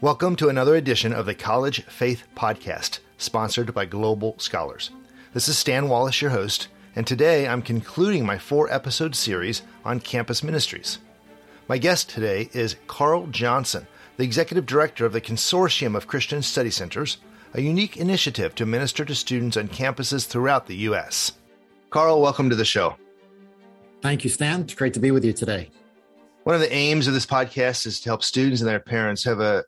Welcome to another edition of the College Faith Podcast, sponsored by Global Scholars. This is Stan Wallace, your host, and today I'm concluding my four episode series on campus ministries. My guest today is Carl Johnson, the Executive Director of the Consortium of Christian Study Centers, a unique initiative to minister to students on campuses throughout the U.S. Carl, welcome to the show. Thank you, Stan. It's great to be with you today. One of the aims of this podcast is to help students and their parents have a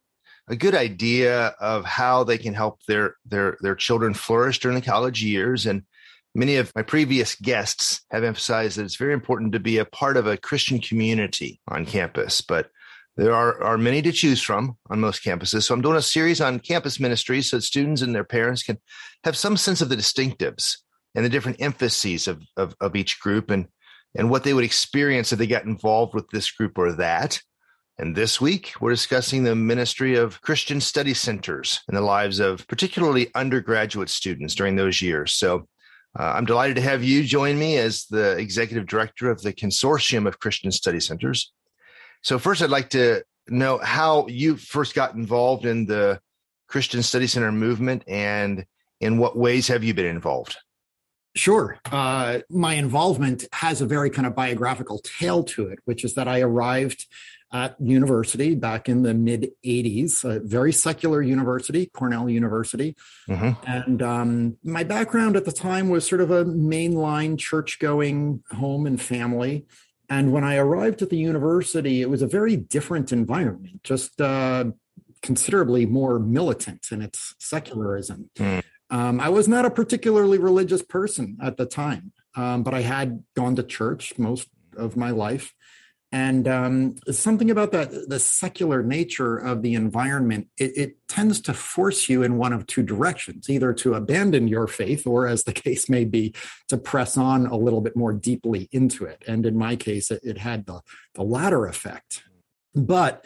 a good idea of how they can help their their their children flourish during the college years and many of my previous guests have emphasized that it's very important to be a part of a christian community on campus but there are, are many to choose from on most campuses so i'm doing a series on campus ministries so that students and their parents can have some sense of the distinctives and the different emphases of, of, of each group and and what they would experience if they got involved with this group or that and this week, we're discussing the ministry of Christian study centers in the lives of particularly undergraduate students during those years. So uh, I'm delighted to have you join me as the executive director of the Consortium of Christian Study Centers. So, first, I'd like to know how you first got involved in the Christian Study Center movement and in what ways have you been involved? Sure. Uh, my involvement has a very kind of biographical tale to it, which is that I arrived at university back in the mid 80s, a very secular university, Cornell University. Mm-hmm. And um, my background at the time was sort of a mainline church going home and family. And when I arrived at the university, it was a very different environment, just uh, considerably more militant in its secularism. Mm. Um, I was not a particularly religious person at the time, um, but I had gone to church most of my life. And um, something about that, the secular nature of the environment, it, it, tends to force you in one of two directions either to abandon your faith, or as the case may be, to press on a little bit more deeply into it. And in my case, it, it had the, the latter effect. But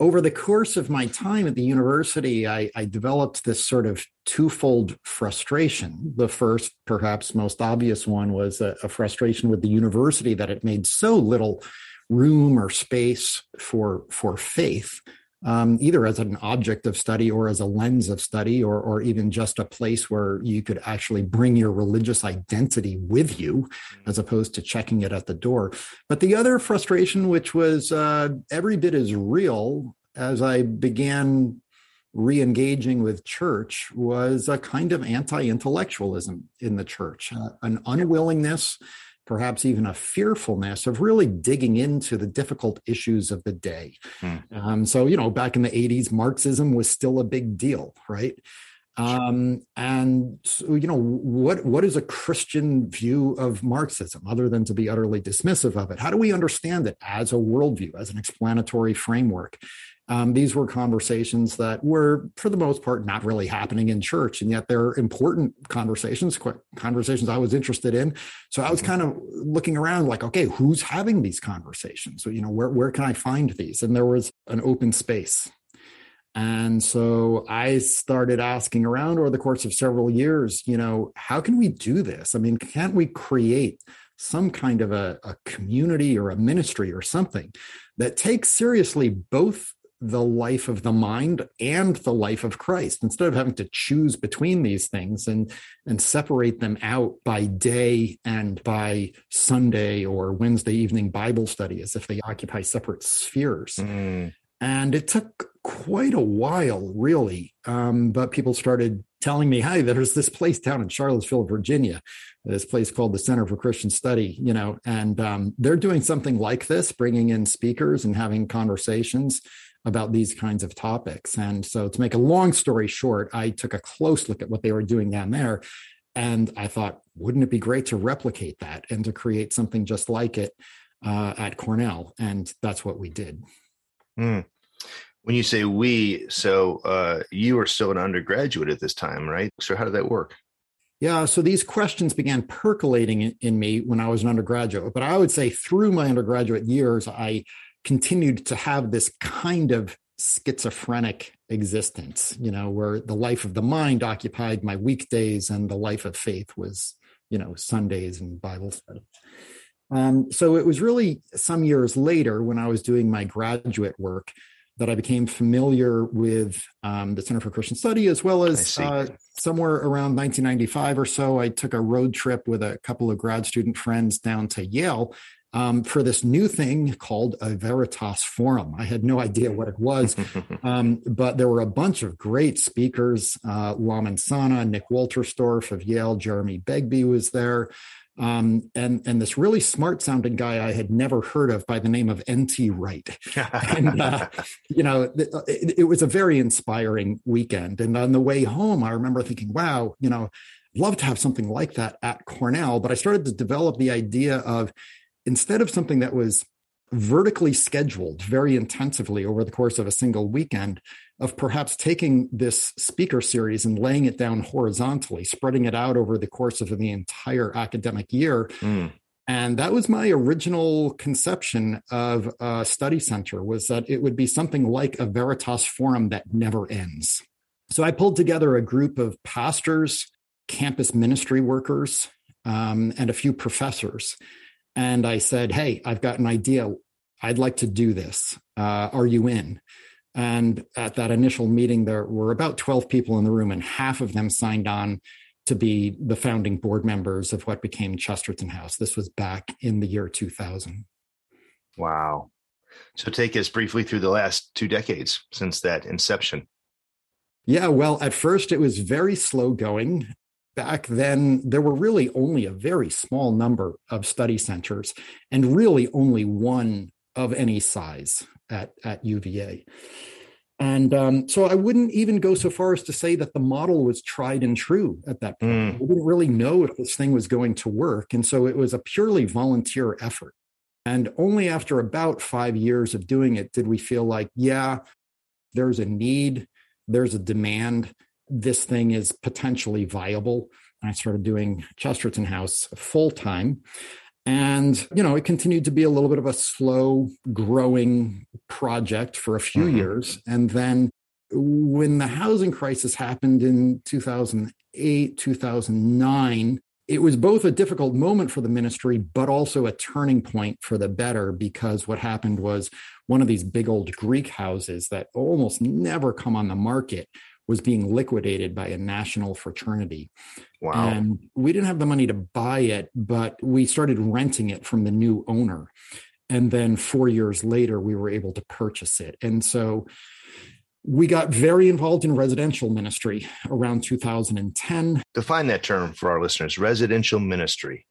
over the course of my time at the university, I, I, developed this sort of twofold frustration. The first, perhaps most obvious one, was a, a, frustration with the university that it made so little room or space for for faith um, either as an object of study or as a lens of study or, or even just a place where you could actually bring your religious identity with you as opposed to checking it at the door. But the other frustration which was uh, every bit as real as i began re-engaging with church was a kind of anti-intellectualism in the church uh, an unwillingness perhaps even a fearfulness of really digging into the difficult issues of the day. Hmm. Um, so, you know, back in the 80s, Marxism was still a big deal, right? Um, and so, you know, what what is a Christian view of Marxism other than to be utterly dismissive of it? How do we understand it as a worldview, as an explanatory framework? Um, these were conversations that were, for the most part, not really happening in church, and yet they're important conversations, conversations I was interested in. So I was kind of looking around, like, okay, who's having these conversations? So you know, where where can I find these? And there was an open space, and so I started asking around over the course of several years, you know, how can we do this? I mean, can't we create some kind of a, a community or a ministry or something that takes seriously both the life of the mind and the life of Christ instead of having to choose between these things and and separate them out by day and by Sunday or Wednesday evening Bible study as if they occupy separate spheres. Mm. And it took quite a while, really. Um, but people started telling me, "Hey, there's this place down in Charlottesville, Virginia, this place called the Center for Christian Study, you know, and um, they're doing something like this, bringing in speakers and having conversations." About these kinds of topics. And so, to make a long story short, I took a close look at what they were doing down there. And I thought, wouldn't it be great to replicate that and to create something just like it uh, at Cornell? And that's what we did. Mm. When you say we, so uh, you were still an undergraduate at this time, right? So, how did that work? Yeah, so these questions began percolating in, in me when I was an undergraduate. But I would say through my undergraduate years, I continued to have this kind of schizophrenic existence, you know, where the life of the mind occupied my weekdays and the life of faith was, you know, Sundays and Bible study. Um, so it was really some years later when I was doing my graduate work that I became familiar with um, the Center for Christian Study, as well as uh, somewhere around 1995 or so, I took a road trip with a couple of grad student friends down to Yale um, for this new thing called a Veritas Forum. I had no idea what it was, um, but there were a bunch of great speakers. Uh, Lamin Sanneh, Nick Wolterstorff of Yale, Jeremy Begbie was there. Um, and and this really smart sounding guy I had never heard of by the name of NT Wright. and uh, you know, it, it, was a very inspiring weekend. And on the way home, I remember thinking, "Wow, you know, love to have something like that at Cornell." But I started to develop the idea of instead of something that was vertically scheduled very intensively over the course of a single weekend of perhaps taking this speaker series and laying it down horizontally spreading it out over the course of the entire academic year. Mm. and that was my original conception of a study center was that it would be something like a veritas forum that never ends. So i pulled together a group of pastors campus ministry workers um, and a few professors and I said, Hey, I've got an idea. I'd like to do this. Uh, are you in? And at that initial meeting, there were about 12 people in the room, and half of them signed on to be the founding board members of what became Chesterton House. This was back in the year 2000. Wow. So take us briefly through the last two decades since that inception. Yeah, well, at first it was very slow going back then there were really only a very small number of study centers and really only one of any size at, at UVA. And um, so I wouldn't even go so far as to say that the model was tried and true at that point. Mm. We didn't really know if this thing was going to work. And so it was a purely volunteer effort. And only after about five years of doing it did we feel like, yeah, there's a need, there's a demand, this thing is potentially viable. I started doing Chesterton House full time. And, you know, it continued to be a little bit of a slow growing project for a few mm-hmm. years. And then when the housing crisis happened in 2008, 2009, it was both a difficult moment for the ministry, but also a turning point for the better because what happened was one of these big old Greek houses that almost never come on the market was being liquidated by a national fraternity. Wow. And we didn't have the money to buy it, but we started renting it from the new owner. And then four years later, we were able to purchase it. And so we got very involved in residential ministry around 2010. Define that term for our listeners residential ministry.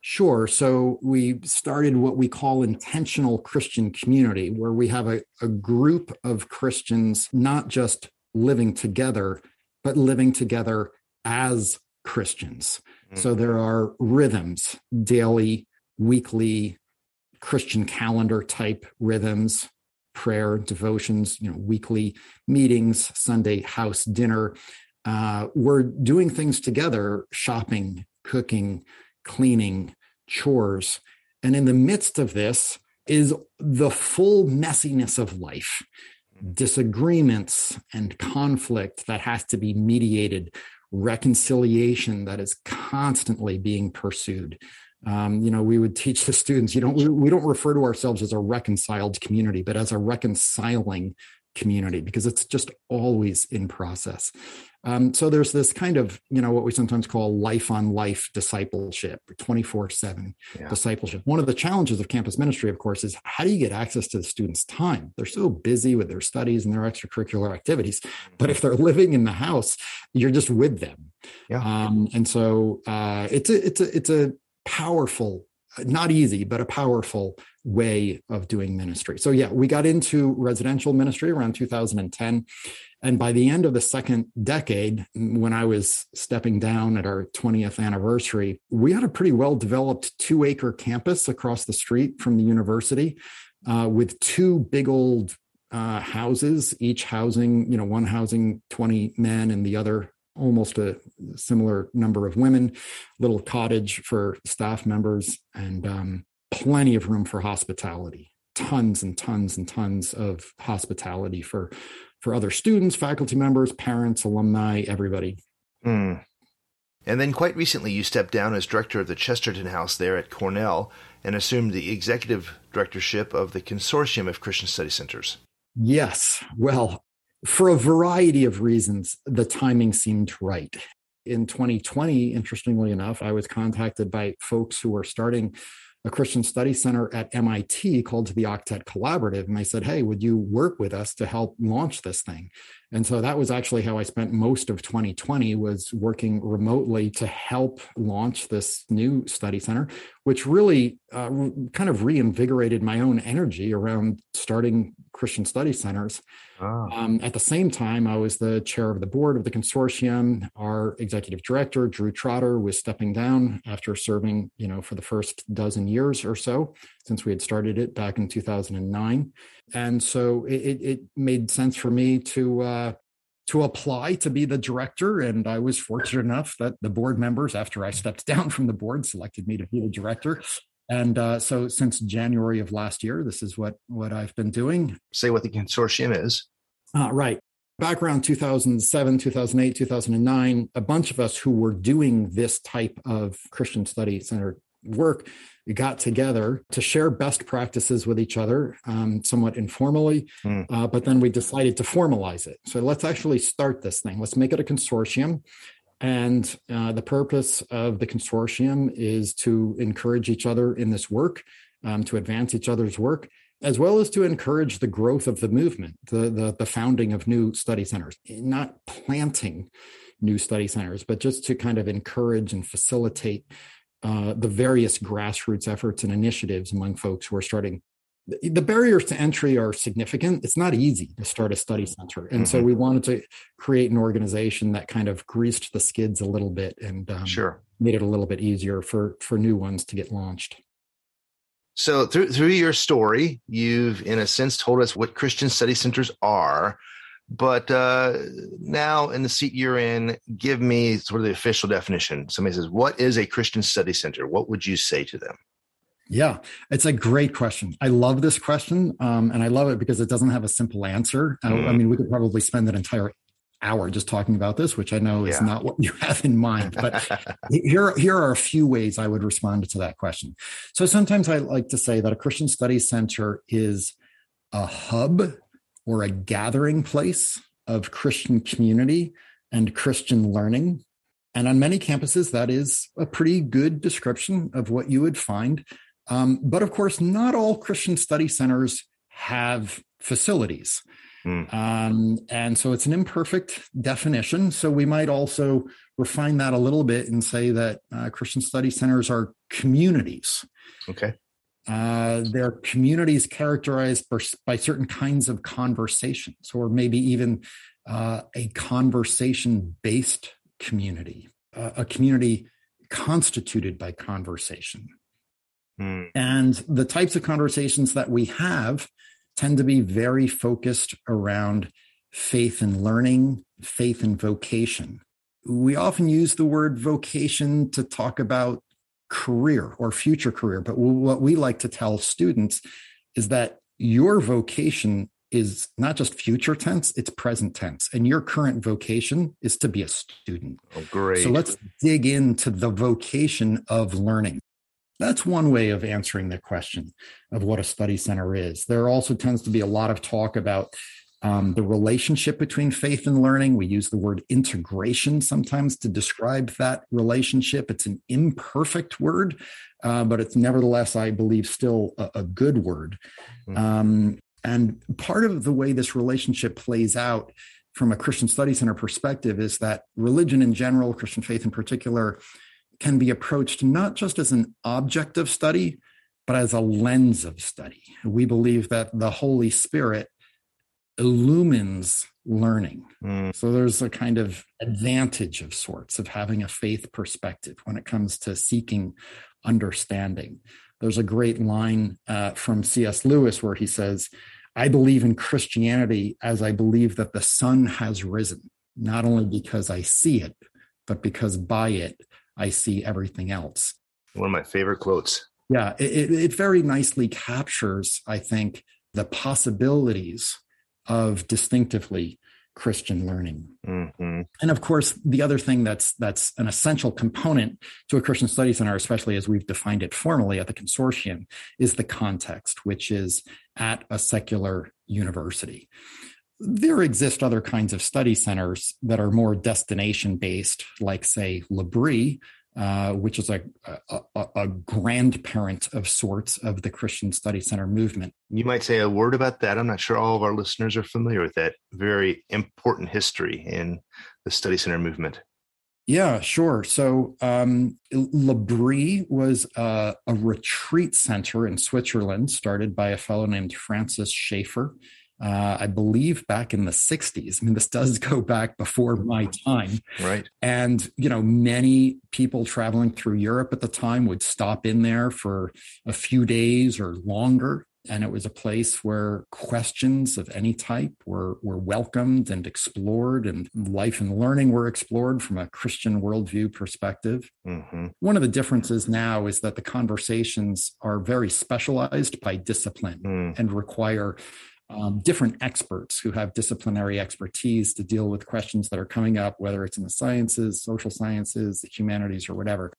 Sure. So we started what we call intentional Christian community, where we have a, a group of Christians, not just living together, but living together as Christians. Mm-hmm. So there are rhythms, daily, weekly, Christian calendar type rhythms, prayer, devotions, you know, weekly meetings, Sunday house dinner. Uh, we're doing things together, shopping, cooking, cleaning, chores. And in the midst of this is the full messiness of life disagreements and conflict that has to be mediated, reconciliation that is constantly being pursued. Um, you know, we would teach the students, you don't, we, we don't refer to ourselves as a reconciled community, but as a reconciling community because it's just always in process. Um, so there's this kind of, you know, what we sometimes call life on life discipleship, 24 seven discipleship. One of the challenges of campus ministry, of course, is how do you get access to the students' time? They're so busy with their studies and their extracurricular activities. But if they're living in the house, you're just with them. Yeah. Um, and so uh, it's a, it's a, it's a powerful not easy, but a powerful way of doing ministry. So, yeah, we got into residential ministry around 2010. And by the end of the second decade, when I was stepping down at our 20th anniversary, we had a pretty well developed two acre campus across the street from the university uh, with two big old uh, houses, each housing, you know, one housing 20 men and the other almost a similar number of women, little cottage for staff members, and um, plenty of room for hospitality. Tons and tons and tons of hospitality for for other students, faculty members, parents, alumni, everybody. Mm. And then quite recently, you stepped down as director of the Chesterton House there at Cornell and assumed the executive directorship of the Consortium of Christian Study Centers. Yes. Well, for a variety of reasons, the timing seemed right. In 2020, interestingly enough, I was contacted by folks who were starting a Christian Study Center at MIT called the Octet Collaborative. And they said, Hey, would you work with us to help launch this thing? And so that was actually how I spent most of 2020 was working remotely to help launch this new study center, which really uh, kind of reinvigorated my own energy around starting Christian study centers. Oh. Um, at the same time, I was the chair of the board of the consortium. Our executive director, Drew Trotter, was stepping down after serving, you know, for the first dozen years or so since we had started it back in 2009 and so it, it made sense for me to uh, to apply to be the director. And I was fortunate enough that the board members, after I stepped down from the board, selected me to be the director. And uh, so since January of last year, this is what what I've been doing. Say what the consortium is. Uh, right. Back around 2007, 2008, 2009, a bunch of us who were doing this type of Christian Study Center work we got together to share best practices with each other um, somewhat informally mm. uh, but then we decided to formalize it. So let's actually start this thing. Let's make it a consortium. And uh, the purpose of the consortium is to encourage each other in this work um, to advance each other's work as well as to encourage the growth of the movement the, the, the founding of new study centers. Not planting new study centers but just to kind of encourage and facilitate uh, the various grassroots efforts and initiatives among folks who are starting. The barriers to entry are significant. It's not easy to start a study center. And mm-hmm. so we wanted to create an organization that kind of greased the skids a little bit and um, sure. made it a little bit easier for, for new ones to get launched. So through through your story, you've in a sense told us what Christian study centers are, but uh, now, in the seat you're in, give me sort of the official definition. Somebody says, What is a Christian study center? What would you say to them? Yeah, it's a great question. I love this question. Um, and I love it because it doesn't have a simple answer. Mm. I, I, mm-hmm. mean, we could probably spend an entire hour just talking about this, which I know is yeah. not what you have in mind. But here, here are a few ways I would respond to that question. So sometimes I like to say that a Christian study center is a hub or a gathering place of Christian community and Christian learning. And on many campuses, that is a pretty good description of what you would find. Um, but of course, not all Christian study centers have facilities. Mm. Um, and so it's an imperfect definition. So we might also refine that a little bit and say that uh, Christian study centers are communities. Okay. Uh, communities characterized by certain kinds of conversations, or maybe even uh, a conversation based community, uh, a community constituted by conversation. Mm. And the types of conversations that we have tend to be very focused around faith and learning, faith and vocation. We often use the word vocation to talk about career or future career. But what we like to tell students is that your vocation is not just future tense, it's present tense. And your current vocation is to be a student. Oh, great. So let's dig into the vocation of learning. That's one way of answering the question of what a study center is. There also tends to be a lot of talk about um, the relationship between faith and learning. We use the word integration sometimes to describe that relationship. It's an imperfect word, uh, but it's nevertheless, I believe, still a, a good word. Mm-hmm. Um, and part of the way this relationship plays out from a Christian Study Center perspective is that religion in general, Christian faith in particular, can be approached not just as an object of study, but as a lens of study. We believe that the Holy Spirit illumines learning. Mm. So there's a kind of advantage of sorts of having a faith perspective when it comes to seeking understanding. There's a great line uh, from C.S. Lewis where he says, I believe in Christianity as I believe that the sun has risen, not only because I see it, but because by it I see everything else. One of my favorite quotes. Yeah, it, it very nicely captures, I think, the possibilities of distinctively Christian learning. Mm-hmm. And of course, the other thing that's that's an essential component to a Christian Study Center, especially as we've defined it formally at the consortium, is the context, which is at a secular university. There exist other kinds of study centers that are more destination based, like say L'Abri, uh, which is a, a, a, grandparent of sorts of the Christian Study Center movement. You might say a word about that. I'm not sure all of our listeners are familiar with that very important history in the Study Center movement. Yeah, sure. So um, L'Abri was a, a retreat center in Switzerland started by a fellow named Francis Schaeffer uh, I believe back in the 60s. I mean, this does go back before my time. Right. And, you know, many people traveling through Europe at the time would stop in there for a few days or longer. And it was a place where questions of any type were, were welcomed and explored, and life and learning were explored from a Christian worldview perspective. Mm-hmm. One of the differences now is that the conversations are very specialized by discipline mm. and require um, different experts who have disciplinary expertise to deal with questions that are coming up, whether it's in the sciences, social sciences, the humanities, or whatever.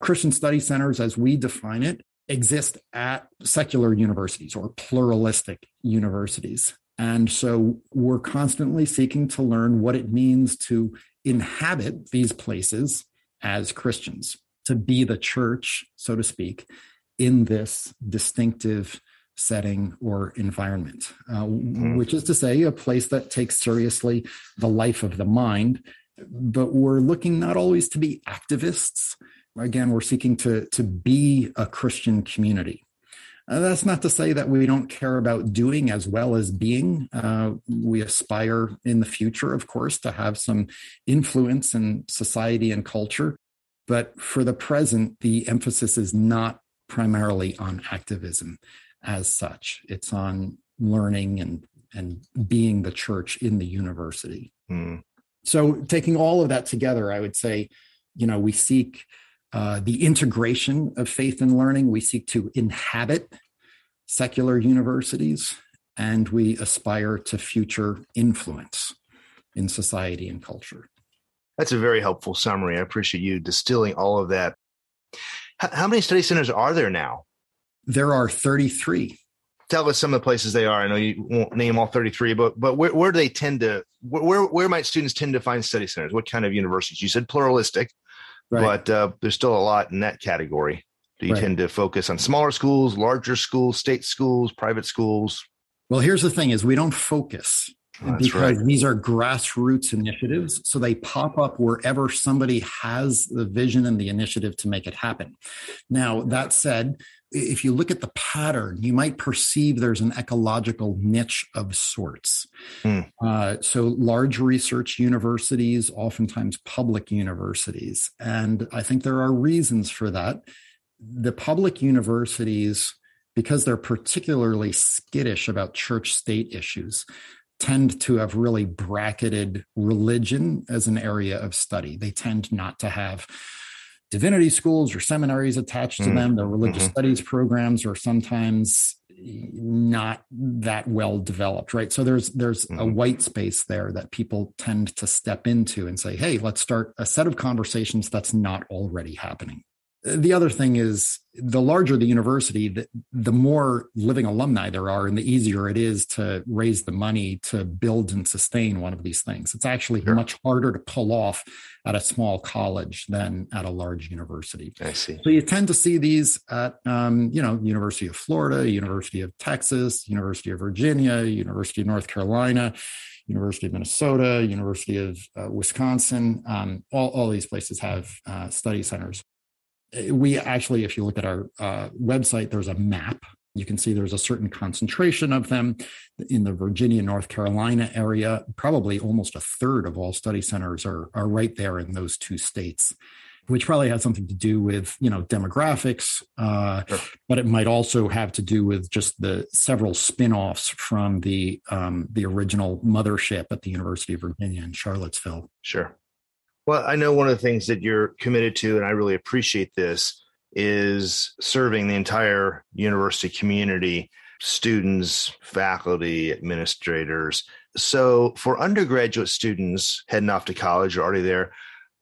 Christian study centers, as we define it, exist at secular universities or pluralistic universities. And so we're constantly seeking to learn what it means to inhabit these places as Christians, to be the church, so to speak, in this distinctive setting or environment, uh, mm-hmm. which is to say, a place that takes seriously the life of the mind. But we're looking not always to be activists. Again, we're seeking to, to be a Christian community. Uh, that's not to say that we don't care about doing as well as being. Uh, we aspire in the future, of course, to have some influence in society and culture. But for the present, the emphasis is not primarily on activism as such. It's on learning and and being the church in the university. Mm. So taking all of that together, I would say, you know, we seek uh, the integration of faith and learning. We seek to inhabit secular universities, and we aspire to future influence in society and culture. That's a very helpful summary. I appreciate you distilling all of that. How many study centers are there now? There are 33. Tell us some of the places they are. I know you won't name all 33, but but where, where do they tend to where where might students tend to find study centers? What kind of universities? You said pluralistic, right. but uh, there's still a lot in that category. Do you right. tend to focus on smaller schools, larger schools, state schools, private schools? Well, here's the thing: is we don't focus oh, because right. these are grassroots initiatives. So they pop up wherever somebody has the vision and the initiative to make it happen. Now, that said, if you look at the pattern, you might perceive there's an ecological niche of sorts. Mm. Uh, so, large research universities, oftentimes public universities. And I think there are reasons for that. The public universities, because they're particularly skittish about church state issues, tend to have really bracketed religion as an area of study. They tend not to have divinity schools or seminaries attached to mm-hmm. them. The religious mm-hmm. studies programs are sometimes not that well developed, right? So there's there's mm-hmm. a white space there that people tend to step into and say, "Hey, let's start a set of conversations that's not already happening." The other thing is the larger the university the, the more living alumni there are and the easier it is to raise the money to build and sustain one of these things it's actually sure. much harder to pull off at a small college than at a large university i see so you tend to see these at um, you know university of florida university of texas university of virginia university of north carolina University of Minnesota, University of uh, Wisconsin. Um, all, all these places have uh, study centers we actually, if you look at our uh, website, there's a map. You can see there's a certain concentration of them in the Virginia, North Carolina area. Probably almost a third of all study centers are, are right there in those two states, which probably has something to do with, you know, demographics, uh, sure. but it might also have to do with just the several spin-offs from the, um, the original mothership at the University of Virginia in Charlottesville. Sure. Well, I know one of the things that you're committed to, and I really appreciate this, is serving the entire university community, students, faculty, administrators. So, for undergraduate students heading off to college or already there,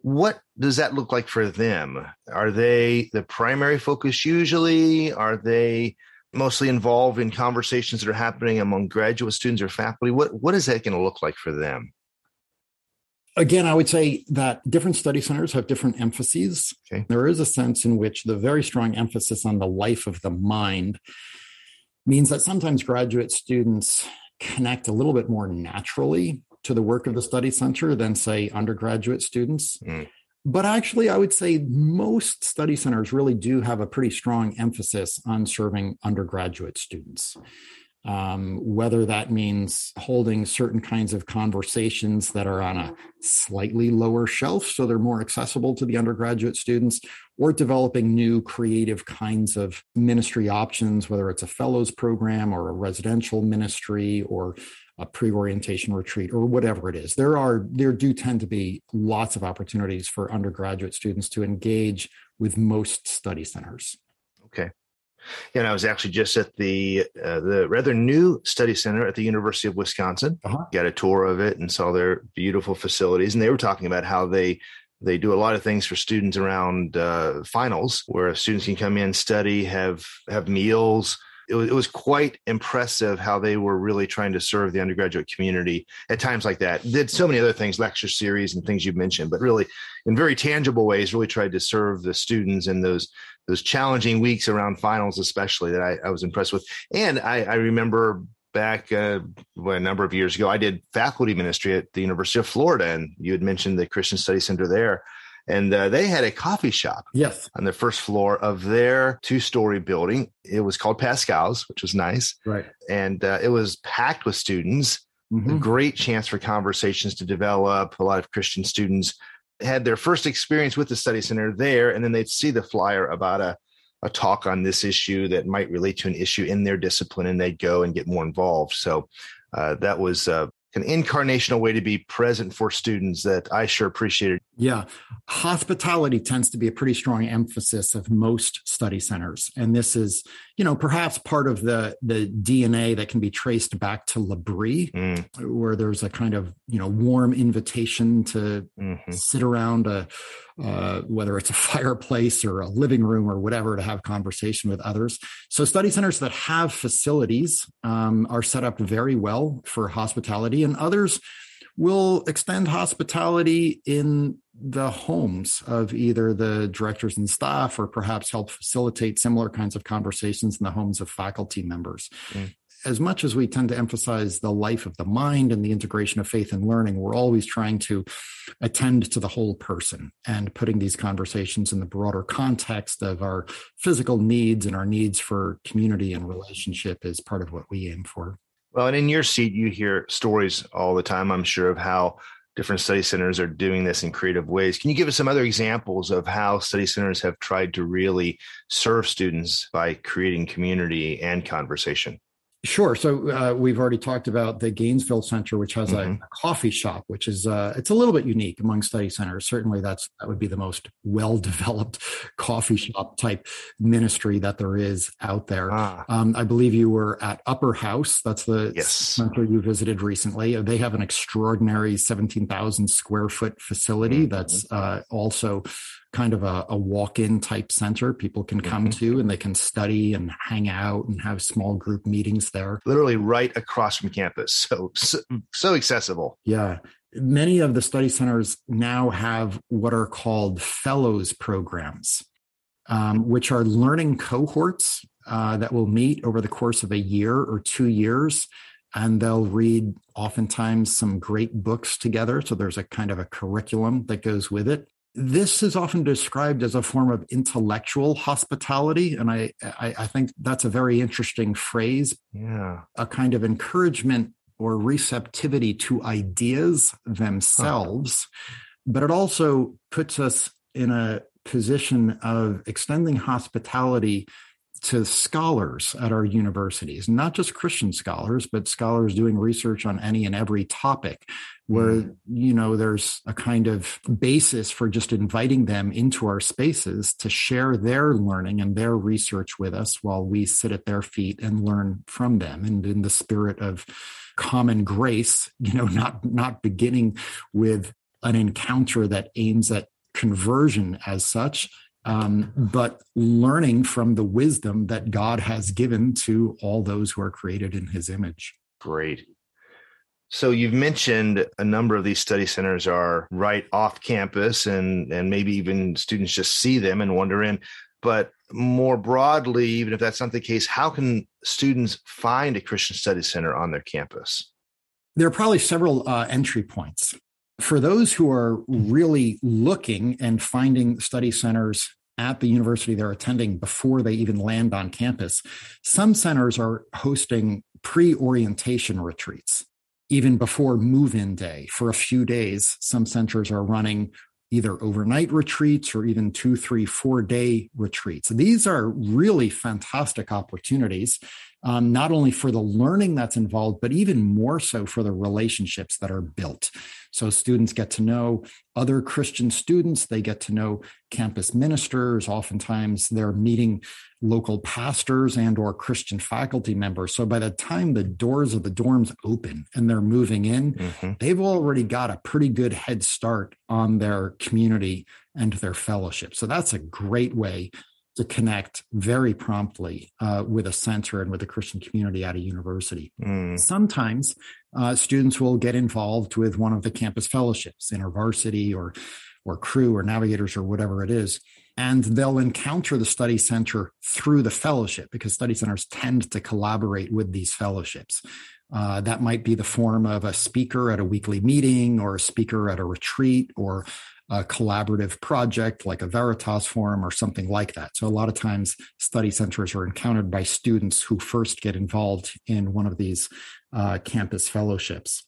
what does that look like for them? Are they the primary focus usually? Are they mostly involved in conversations that are happening among graduate students or faculty? What what is that going to look like for them? Again, I would say that different study centers have different emphases. Okay. There is a sense in which the very strong emphasis on the life of the mind means that sometimes graduate students connect a little bit more naturally to the work of the study center than, say, undergraduate students. Mm. But actually, I would say most study centers really do have a pretty strong emphasis on serving undergraduate students. Um, whether that means holding certain kinds of conversations that are on a slightly lower shelf so they're more accessible to the undergraduate students, or developing new creative kinds of ministry options, whether it's a fellows program or a residential ministry or a pre-orientation retreat or whatever it is. There are there do tend to be lots of opportunities for undergraduate students to engage with most study centers. Okay and I was actually just at the uh, the rather new study center at the University of Wisconsin. Uh-huh. Got a tour of it and saw their beautiful facilities. And they were talking about how they they do a lot of things for students around uh, finals, where students can come in, study, have have meals, it was, it was quite impressive how they were really trying to serve the undergraduate community at times like that. Did so many other things, lecture series and things you mentioned, but really in very tangible ways, really tried to serve the students in those those challenging weeks around finals, especially that I, I was impressed with. And I, I remember back uh, well, a number of years ago, I did faculty ministry at the University of Florida, and you had mentioned the Christian Study Center there. And uh, they had a coffee shop yes. on the first floor of their two-story building. It was called pascal's which was nice. Right. And uh, it was packed with students. Mm-hmm. a great chance for conversations to develop a lot of christian students had their first experience with the study center there and then they'd see the flyer about a, a talk on this issue that might relate to an issue in their discipline and they'd go and get more involved. So uh, that was uh, an incarnational way to be present for students that I sure appreciated. Yeah. Hospitality tends to be a pretty strong emphasis of most study centers. And this is, you know, perhaps part of the, the DNA that can be traced back to L'Abri, mm. where there's a kind of, you know, warm invitation to mm-hmm. sit around a, uh, whether it's a fireplace or a living room or whatever, to have conversation with others. So, study centers that have facilities um, are set up very well for hospitality, and others will extend hospitality in the homes of either the directors and staff or perhaps help facilitate similar kinds of conversations in the homes of faculty members. Mm as much as we tend to emphasize the life of the mind and the integration of faith and learning, we're always trying to attend to the whole person and putting these conversations in the broader context of our physical needs and our needs for community and relationship is part of what we aim for. Well, and in your seat, you hear stories all the time, I'm sure, of how different study centers are doing this in creative ways. Can you give us some other examples of how study centers have tried to really serve students by creating community and conversation? Sure. So uh, we've already talked about the Gainesville Center, which has mm-hmm. a, a, coffee shop, which is uh, it's a little bit unique among study centers. Certainly, that's that would be the most well developed coffee shop type ministry that there is out there. Ah. Um, I believe you were at Upper House. That's the yes. center you visited recently. They have an extraordinary seventeen thousand square foot facility mm-hmm. that's uh, also kind of a, a walk-in type center people can come mm-hmm. to and they can study and hang out and have small group meetings there. Literally right across from campus. So so, so accessible. Yeah. Many of the study centers now have what are called fellows programs um, which are learning cohorts uh, that will meet over the course of a year or two years and they'll read oftentimes some great books together. So there's a kind of a curriculum that goes with it this is often described as a form of intellectual hospitality and I, I, I think that's a very interesting phrase. Yeah. A kind of encouragement or receptivity to ideas themselves. Huh. but it also puts us in a position of extending hospitality to scholars at our universities, not just Christian scholars, but scholars doing research on any and every topic where, mm. you know, there's a kind of basis for just inviting them into our spaces to share their learning and their research with us while we sit at their feet and learn from them. And in the spirit of common grace, you know, not, not beginning with an encounter that aims at conversion as such, um, but learning from the wisdom that God has given to all those who are created in his image. Great. So you've mentioned a number of these study centers are right off campus and and maybe even students just see them and wander in. But more broadly, even if that's not the case, how can students find a Christian study center on their campus? There are probably several uh, entry points for those who are really looking and finding study centers at the university they're attending before they even land on campus, some centers are hosting pre orientation retreats. Even before move in day, for a few days, some centers are running either overnight retreats or even two, three, four day retreats. These are really fantastic opportunities um, not only for the learning that's involved, but even more so for the relationships that are built. So students get to know other Christian students. They get to know campus ministers. Oftentimes they're meeting local pastors and or Christian faculty members. So by the time the doors of the dorms open and they're moving in, mm-hmm. they've already got a pretty good head start on their community and their fellowship. So that's a great way to connect very promptly uh, with a center and with a Christian community at a university. Mm. Sometimes uh, students will get involved with one of the campus fellowships, InterVarsity or or Cru or navigators or whatever it is and they'll encounter the study center through the fellowship because study centers tend to collaborate with these fellowships uh, that might be the form of a speaker at a weekly meeting or a speaker at a retreat or a collaborative project like a Veritas forum or something like that. So a lot of times study centers are encountered by students who first get involved in one of these uh, campus fellowships.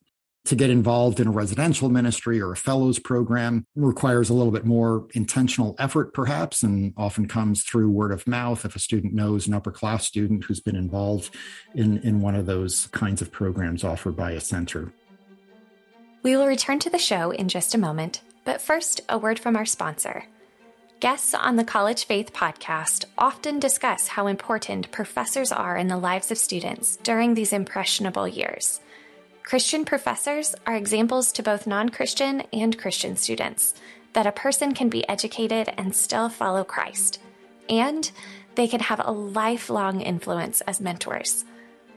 To get involved in a residential ministry or a fellows program requires a little bit more intentional effort, perhaps, and often comes through word of mouth if a student knows an upper class student who's been involved in, in one of those kinds of programs offered by a center. We will return to the show in just a moment, but first, a word from our sponsor. Guests on the College Faith podcast often discuss how important professors are in the lives of students during these impressionable years. Christian professors are examples to both non Christian and Christian students that a person can be educated and still follow Christ, and they can have a lifelong influence as mentors.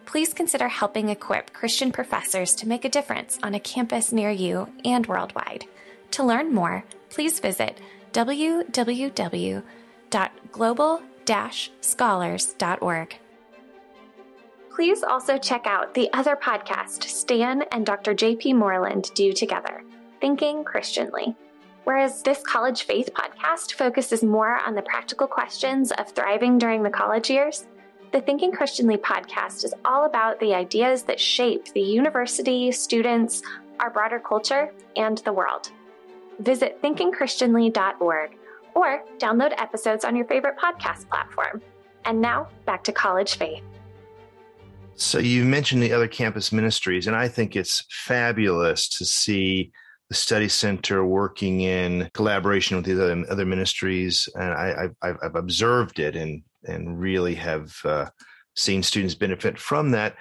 Please consider helping equip Christian professors to make a difference on a campus near you and worldwide. To learn more, please visit www.global scholars.org. Please also check out the other podcast Stan and Dr. J.P. Moreland do together, Thinking Christianly. Whereas this college faith podcast focuses more on the practical questions of thriving during the college years, the Thinking Christianly podcast is all about the ideas that shape the university, students, our broader culture, and the world visit thinkingchristianly.org or download episodes on your favorite podcast platform. And now back to college faith. So you mentioned the other campus ministries, and I think it's fabulous to see the study center working in collaboration with these other, other ministries. And I, have observed it and and really have uh, seen students benefit from that.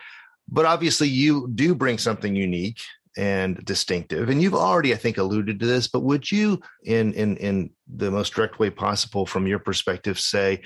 But obviously, you do bring something unique and distinctive. And you've already, I think, alluded to this, but would you, in in in the most direct way possible from your perspective, say,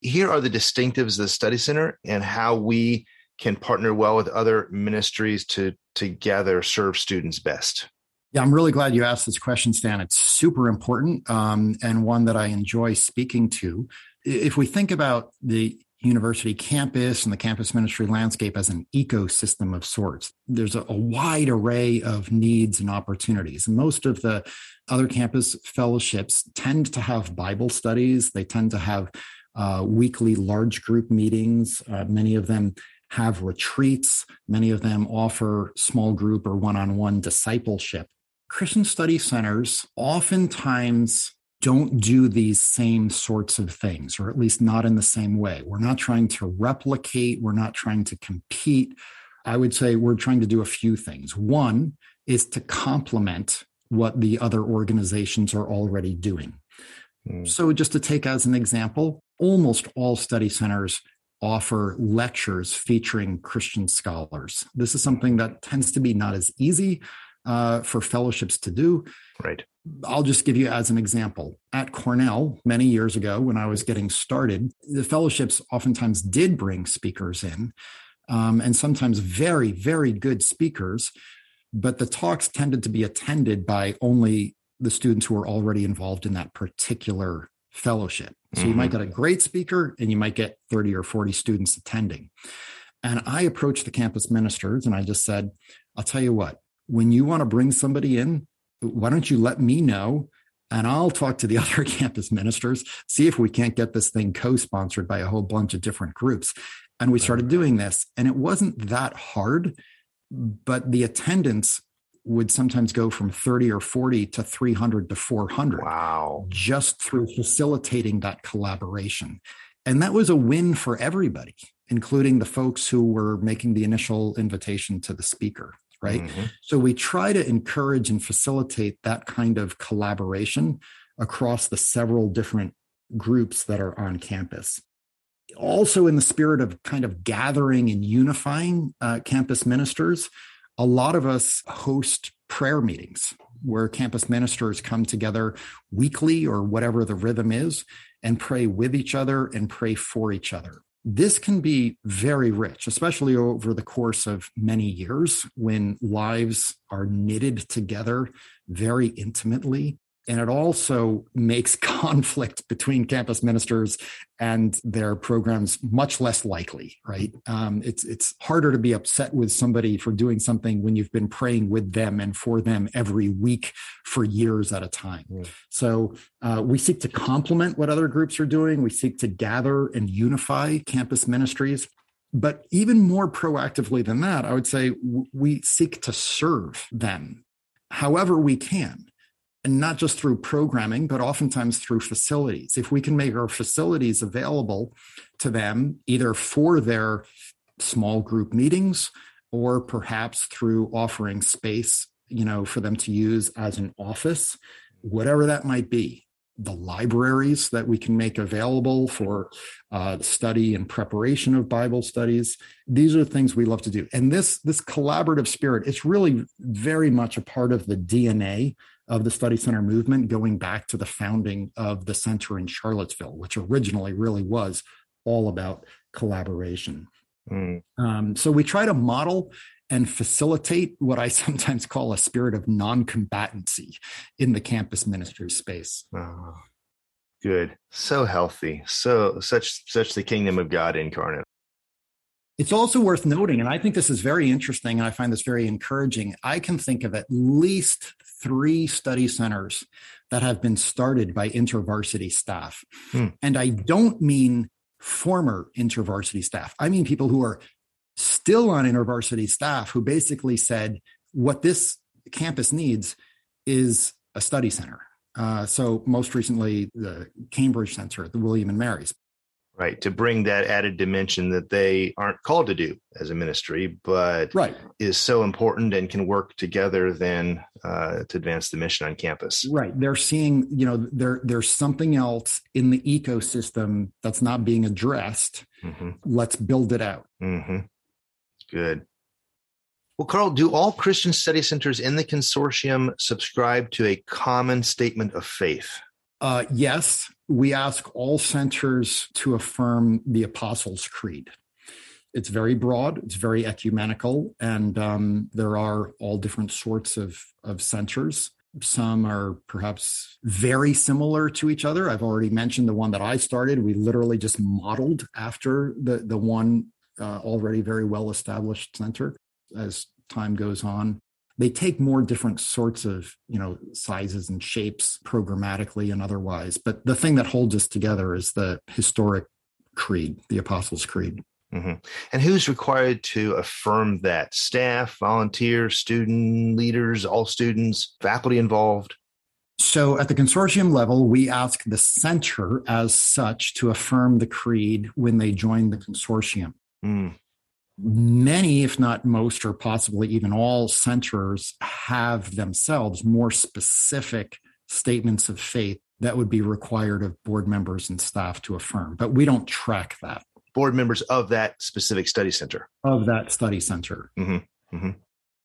here are the distinctives of the study center and how we can partner well with other ministries to together serve students best? Yeah, I'm really glad you asked this question, Stan. It's super important um, and one that I enjoy speaking to. If we think about the university campus and the campus ministry landscape as an ecosystem of sorts. There's a, a, wide array of needs and opportunities. Most of the other campus fellowships tend to have Bible studies, they tend to have uh, weekly large group meetings. Uh, many of them have retreats, many of them offer small group or one on one discipleship. Christian study centers oftentimes don't do these same sorts of things, or at least not in the same way. We're not trying to replicate, we're not trying to compete. I would say we're trying to do a few things. One is to complement what the other organizations are already doing. Mm. So, just to take as an example, almost all study centers offer lectures featuring Christian scholars. This is something that tends to be not as easy uh, for fellowships to do. Right. I'll just give you as an example. At Cornell, many years ago, when I was getting started, the fellowships oftentimes did bring speakers in, um, and sometimes very, very good speakers. But the talks tended to be attended by only the students who were already involved in that particular fellowship. So mm-hmm. you might mm-hmm. get a great speaker and you might get 30 or 40 students attending. And I approached the campus ministers and I just said, I'll tell you what, when you want to bring somebody in, why don't you let me know? And I'll talk to the other campus ministers, see if we can't get this thing co sponsored by a whole bunch of different groups. And we started doing this. And it wasn't that hard, but the attendance would sometimes go from 30 or 40 to 300 to 400. Wow. Just through facilitating that collaboration. And that was a win for everybody, including the folks who were making the initial invitation to the speaker right? Mm-hmm. So we try to encourage and facilitate that kind of collaboration across the several different groups that are on campus. Also, in the spirit of kind of gathering and unifying uh, campus ministers, a lot of us host prayer meetings where campus ministers come together weekly or whatever the rhythm is and pray with each other and pray for each other this can be very rich, especially over the course of many years when lives are knitted together very intimately. And it also makes conflict between campus ministers and their programs much less likely, right? Um, it's it's harder to be upset with somebody for doing something when you've been praying with them and for them every week for years at a time. Mm. So uh, we seek to complement what other groups are doing. We seek to gather and unify campus ministries. But even more proactively than that, I would say we seek to serve them however we can and not just through programming, but oftentimes through facilities. If we can make our facilities available to them, either for their small group meetings or perhaps through offering space, you know, for them to use as an office, whatever that might be. The libraries that we can make available for uh, study and preparation of Bible studies. These are things we love to do. And this, this collaborative spirit, it's really very much a part of the DNA of the study center movement going back to the founding of the center in Charlottesville, which originally really was all about collaboration. Mm. Um, so we try to model and facilitate what I sometimes call a spirit of non-combatancy in the campus ministry space. Oh, good, so healthy, so such such the kingdom of God incarnate. It's also worth noting, and I think this is very interesting, and I find this very encouraging. I can think of at least three study centers that have been started by intervarsity staff. Hmm. And I don't mean former intervarsity staff, I mean people who are still on intervarsity staff who basically said, what this campus needs is a study center. Uh, so most recently, the Cambridge Center, at the William and Mary's right to bring that added dimension that they aren't called to do as a ministry but right. is so important and can work together then uh, to advance the mission on campus right they're seeing you know there there's something else in the ecosystem that's not being addressed mm-hmm. let's build it out mm-hmm. good well, Carl, do all Christian study centers in the consortium subscribe to a common statement of faith? Uh, yes, we ask all centers to affirm the Apostles' Creed. It's very broad, it's very ecumenical, and um, there are all different sorts of, of centers. Some are perhaps very similar to each other. I've already mentioned the one that I started. We literally just modeled after the, the one uh, already very well established center as time goes on they take more different sorts of you know sizes and shapes programmatically and otherwise but the thing that holds us together is the historic creed the apostles creed mm-hmm. and who's required to affirm that staff volunteers student leaders all students faculty involved So at the consortium level, we ask the center as such to affirm the creed when they join the consortium. Mm. Many, if not most, or possibly even all centers have themselves more specific statements of faith that would be required of board members and staff to affirm. But we don't track that. Board members of that specific study center. Of that study center. Mm-hmm. Mm-hmm.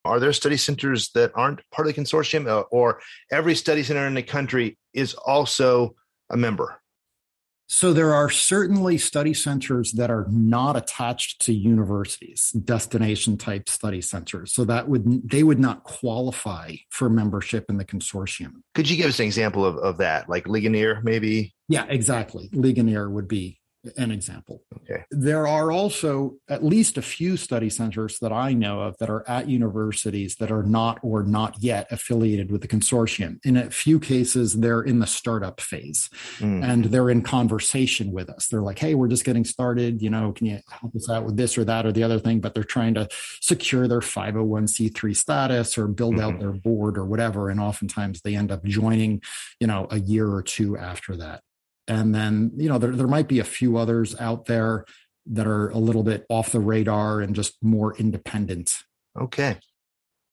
Are there study centers that aren't part of the consortium, uh, or every study center in the country is also a member? So there are certainly study centers that are not attached to universities, destination type study centers. So that would they would not qualify for membership in the consortium. Could you give us an example of, of that, like Ligonier, maybe? Yeah, exactly. Ligonier would be an example. Okay. There are also at least a few study centers that I know of that are at universities that are not or not yet affiliated with the consortium. In a few cases, they're in the startup phase mm. and they're in conversation with us. They're like, hey, we're just getting started. You know, can you help us out with this or that or the other thing? But they're trying to secure their 501c3 status or build mm-hmm. out their board or whatever. And oftentimes they end up joining, you know, a year or two after that. And then, you know, there, there might be a few others out there that are a little bit off the radar and just more independent. Okay.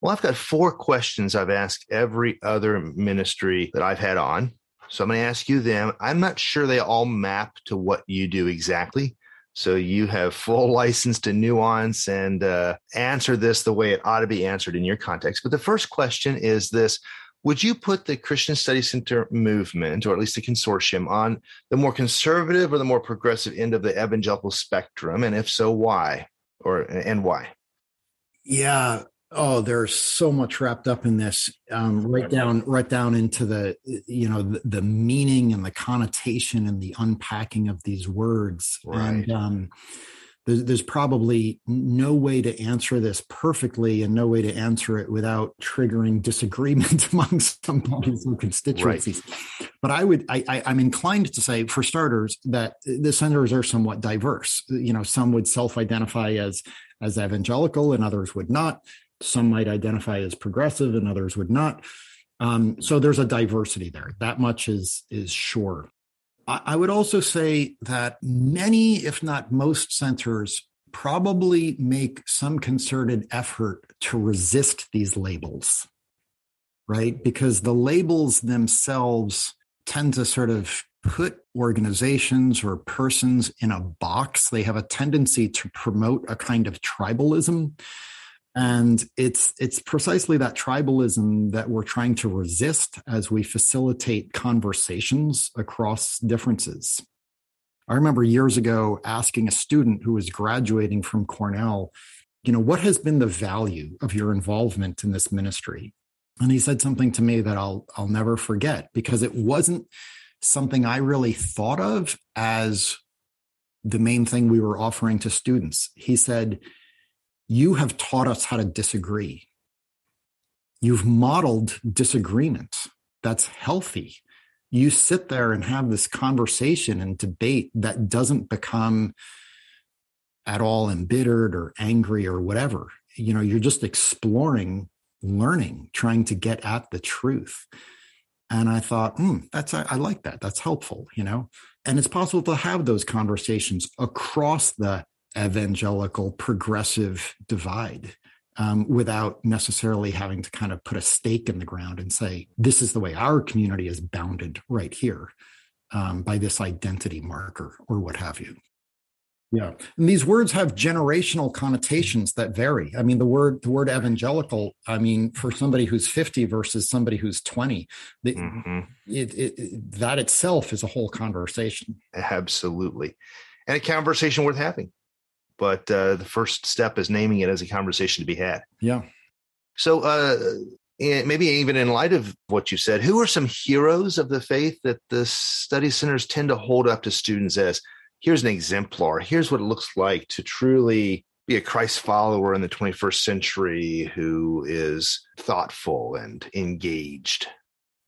Well, I've got four questions I've asked every other ministry that I've had on. So I'm going to ask you them. I'm not sure they all map to what you do exactly. So you have full license to nuance and uh, answer this the way it ought to be answered in your context. But the first question is this would you put the Christian Study Center movement, or at least the consortium, on the more conservative or the more progressive end of the evangelical spectrum? And if so, why? Or and why? Yeah. Oh, there's so much wrapped up in this. Um, right down, right down into the, you know, the, the, meaning and the connotation and the unpacking of these words. Right. And um, there's, there's probably no way to answer this perfectly and no way to answer it without triggering disagreement among some parties and constituencies. Right. But I would, I, I, I'm inclined to say, for starters, that the senators are somewhat diverse. You know, some would self-identify as as evangelical, and others would not. Some might identify as progressive, and others would not. Um, so there's a diversity there. That much is is sure. I would also say that many, if not most centers, probably make some concerted effort to resist these labels, right? Because the labels themselves tend to sort of put organizations or persons in a box. They have a tendency to promote a kind of tribalism and it's it's precisely that tribalism that we're trying to resist as we facilitate conversations across differences. I remember years ago asking a student who was graduating from cornell you know what has been the value of your involvement in this ministry? And he said something to me that i'll i'll never forget because it wasn't something i really thought of as the main thing we were offering to students. He said you have taught us how to disagree. You've modeled disagreement. That's healthy. You sit there and have this conversation and debate that doesn't become at all embittered or angry or whatever. You know, you're just exploring, learning, trying to get at the truth. And I thought, hmm, that's I, I like that. That's helpful, you know. And it's possible to have those conversations across the evangelical progressive divide um, without necessarily having to kind of put a stake in the ground and say, this is the way our community is bounded right here um, by this identity marker or what have you. Yeah. And these words have generational connotations that vary. I mean, the word the word evangelical, I mean, for somebody who's 50 versus somebody who's 20, the, mm-hmm. it, it, that itself is a whole conversation. Absolutely. And a conversation worth having but uh, the first step is naming it as a conversation to be had. Yeah. So, uh, maybe even in light of what you said, who are some heroes of the faith that the study centers tend to hold up to students as here's an exemplar, here's what it looks like to truly be a Christ follower in the 21st century who is thoughtful and engaged?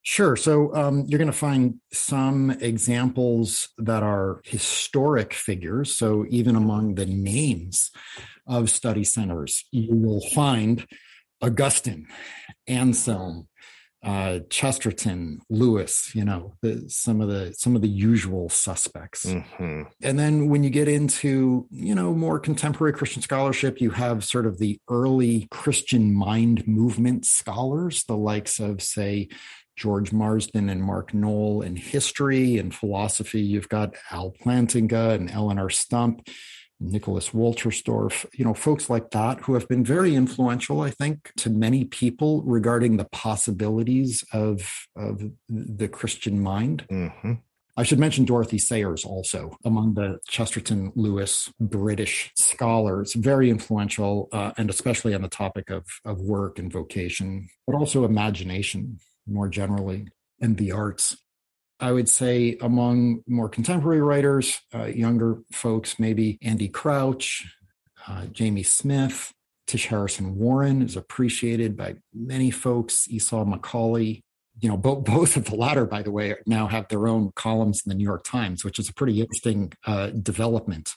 Sure. So um, you're going to find some examples that are historic figures. So even among the names of study centers, you will find Augustine, Anselm, uh, Chesterton, Lewis, you know, the, some of the some of the usual suspects. Mm-hmm. And then when you get into you know more contemporary Christian scholarship, you have sort of the early Christian mind movement scholars, the likes of say George Marsden and Mark Noll in history and philosophy. You've got Al Plantinga and Eleonore Stump. Nicholas Wolterstorff, you know, folks like that who have been very influential, I think, to many people regarding the possibilities of, of the Christian mind. Mm-hmm. I should mention Dorothy Sayers also among the Chesterton Lewis British scholars, very influential, uh, and especially on the topic of, of work and vocation, but also imagination more generally and the arts. I would say among more contemporary writers, uh, younger folks, maybe Andy Crouch, uh, Jamie Smith, Tish Harrison Warren is appreciated by many folks. Esau McCaulley. you know, both both of the latter, by the way, now have their own columns in the New York Times, which is a pretty interesting uh, development.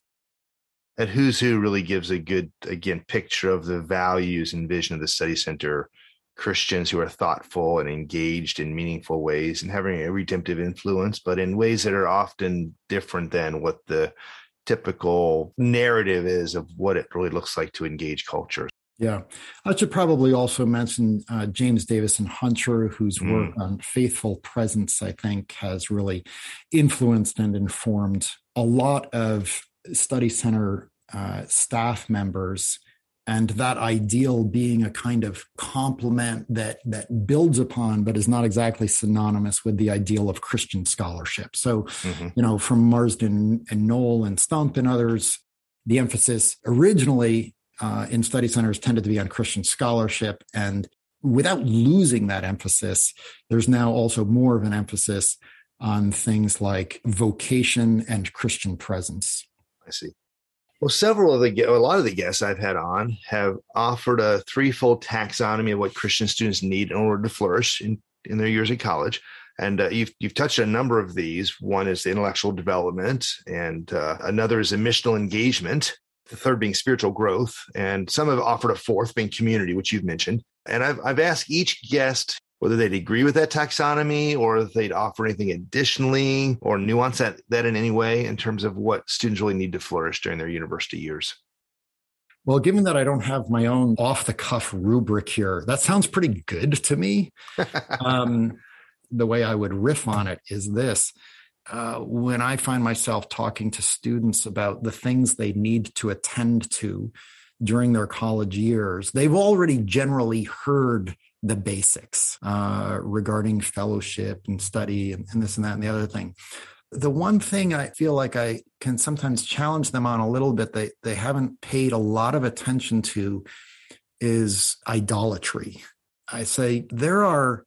And Who's Who really gives a good, again, picture of the values and vision of the study center Christians who are thoughtful and engaged in meaningful ways and having a redemptive influence, but in ways that are often different than what the typical narrative is of what it really looks like to engage culture. Yeah. I should probably also mention uh, James Davison Hunter, whose mm. work on faithful presence, I think, has really influenced and informed a lot of study center uh, staff members and that ideal being a kind of complement that that builds upon but is not exactly synonymous with the ideal of christian scholarship. So mm-hmm. you know from marsden and noll and stump and others the emphasis originally uh, in study centers tended to be on christian scholarship and without losing that emphasis there's now also more of an emphasis on things like vocation and christian presence. I see well, several of the, a lot of the guests I've had on have offered a threefold taxonomy of what Christian students need in order to flourish in, in their years at college. And uh, you've, you've touched on a number of these. One is the intellectual development, and uh, another is missional engagement. The third being spiritual growth, and some have offered a fourth being community, which you've mentioned. And I've, I've asked each guest whether they'd agree with that taxonomy or if they'd offer anything additionally or nuance that, that in any way in terms of what students really need to flourish during their university years. Well, given that I don't have my own off the cuff rubric here, that sounds pretty good to me. um, the way I would riff on it is this. Uh, when I find myself talking to students about the things they need to attend to during their college years, they've already generally heard the basics uh, regarding fellowship and study and, and this and that and the other thing. The one thing I feel like I can sometimes challenge them on a little bit, they, they haven't paid a lot of attention to is idolatry. I say there are